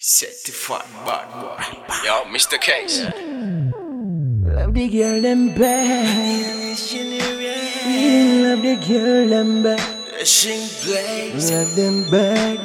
Certified bad boy. Yo, Mr. Case. Love the girl them bad. We love the girl them bad. Sing blaze. Love them bad.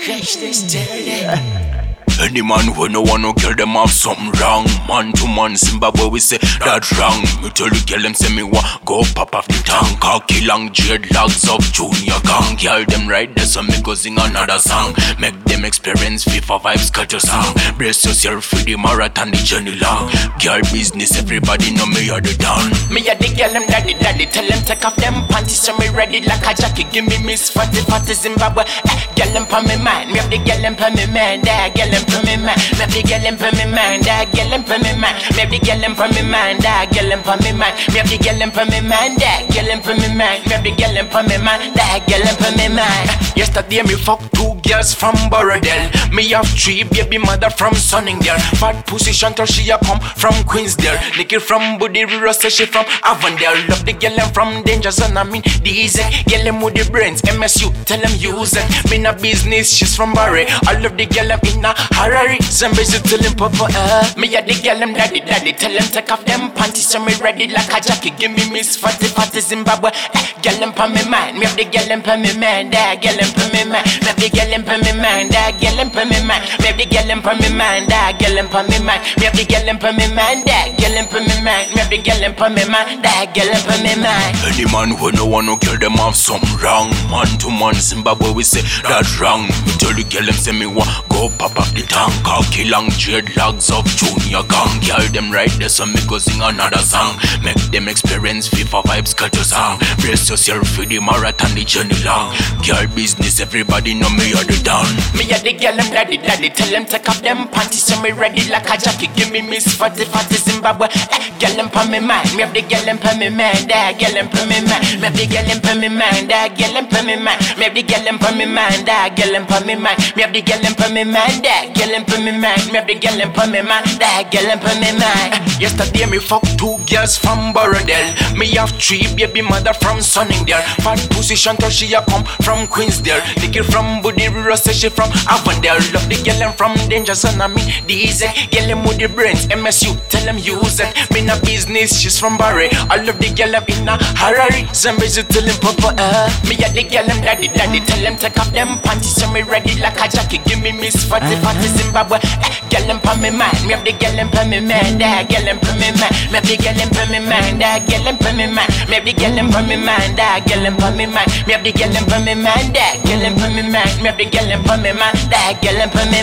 Catch this dirty. Any man who no want no girl them have some wrong Man to man Zimbabwe we say that wrong Me tell the girl them say me wa go pop off the tongue Cocky long dreadlocks of junior gang Girl them right there so me go sing another song Make them experience FIFA vibes cut your song Brace yourself for the marathon the journey long Girl business everybody know me are the don Me a the girl them daddy daddy Tell them take off them panties so me ready like a jacket Give me Miss Fatty Fatty Zimbabwe eh, Girl them pa me mind Me have the girl them pa me mind That girl them pa me mind Me have the girl them pa me mind That girl them pa me mind Me have the girl them pa me mind That girl them pa me mind Me have the girl them pa me mind That girl them pa me mind Me have the girl them pa me mind That girl them pa me mind Yesterday me. Fuck two girls from Borrowdale Me have three baby mother from Sunningdale. Fat pussy Chantal she a come from Queensdale. Nicky from Budiriro say she from Avondale. Love the girl them from Danger Zone I mean DZ Girl them with the brains MSU tell them use it. Me na business she's from Mbare I love the girl them in a Harare Zambezi tell them papa uh. Me a the girl them daddy daddy Tell them take off them panties so me ready like a jacket Give me Miss Fatty Fatty Zimbabwe eh, Girl them pa me mind Me have the girl them pa me mind That girl them pa me mind Me have the girl them pa me mind That girl them pa me mind Me have the girl them pa me mind That girl them pa me mind Me have the girl them pa me mind That girl them pa me mind Me have the girl them pa me mind That girl them pa me mind Any man who no want no girl them have something wrong Man to man Zimbabwe we say that wrong Me tell the girl them say me wa go pop up the tank Cocky long dreadlocks of junior gang. Girl them right there so me go sing another song. Make them experience FIFA vibes cut your song. Brace yourself for the marathon the journey long. Girl business everybody know me are the don Me a the girl them daddy daddy. Tell them take off them panties so me ready like a jacket Give me Miss Fatty Fatty Zimbabwe. Eh, Girl them pa me mind Me have the girl them pa me mind That girl them pa me mind Me have the girl them pa me mind That girl them pa me mind Me have the girl them pa me mind That girl them pa me mind Me have the girl them pa me mind That girl them pa me mind Me the girl them pa me mind That girl them pa me mind Yesterday me fuck two girls from Borrowdale Me have three baby mother from Sunningdale. Fat pussy Chantal she a come from Queensdale. Nicky from Budiriro say she from Avondale. Love the girl them from Danger Zone I mean DZ Girl them with the brains MSU tell them use it Me na business she's from Mbare I love the girl them in a Harare Zambezi tell them papa uh. Me a the girl them daddy daddy Tell them take off them panties so me ready like a jacket Give me Miss Fatty Fatty Zimbabwe eh, Girl them pa me mind Me have the girl them pa me mind That girl them pa me mind Me have the girl them pa me mind That girl them pa me mind Me have the girl them pa me mind That girl them pa me mind Me have the girl them pa me mind That girl them pa me mind Me have the girl them pa me mind That girl them pa me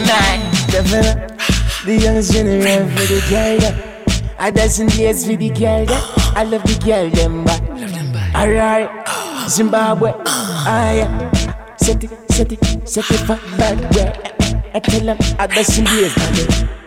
Definitely. The youngest generation for the girl them. A dozen years for the girl them. I love the girl them back. Alright. Zimbabwe. Ah yeah. Set it, set it, set it for bad way. I tell them a dozen years. man.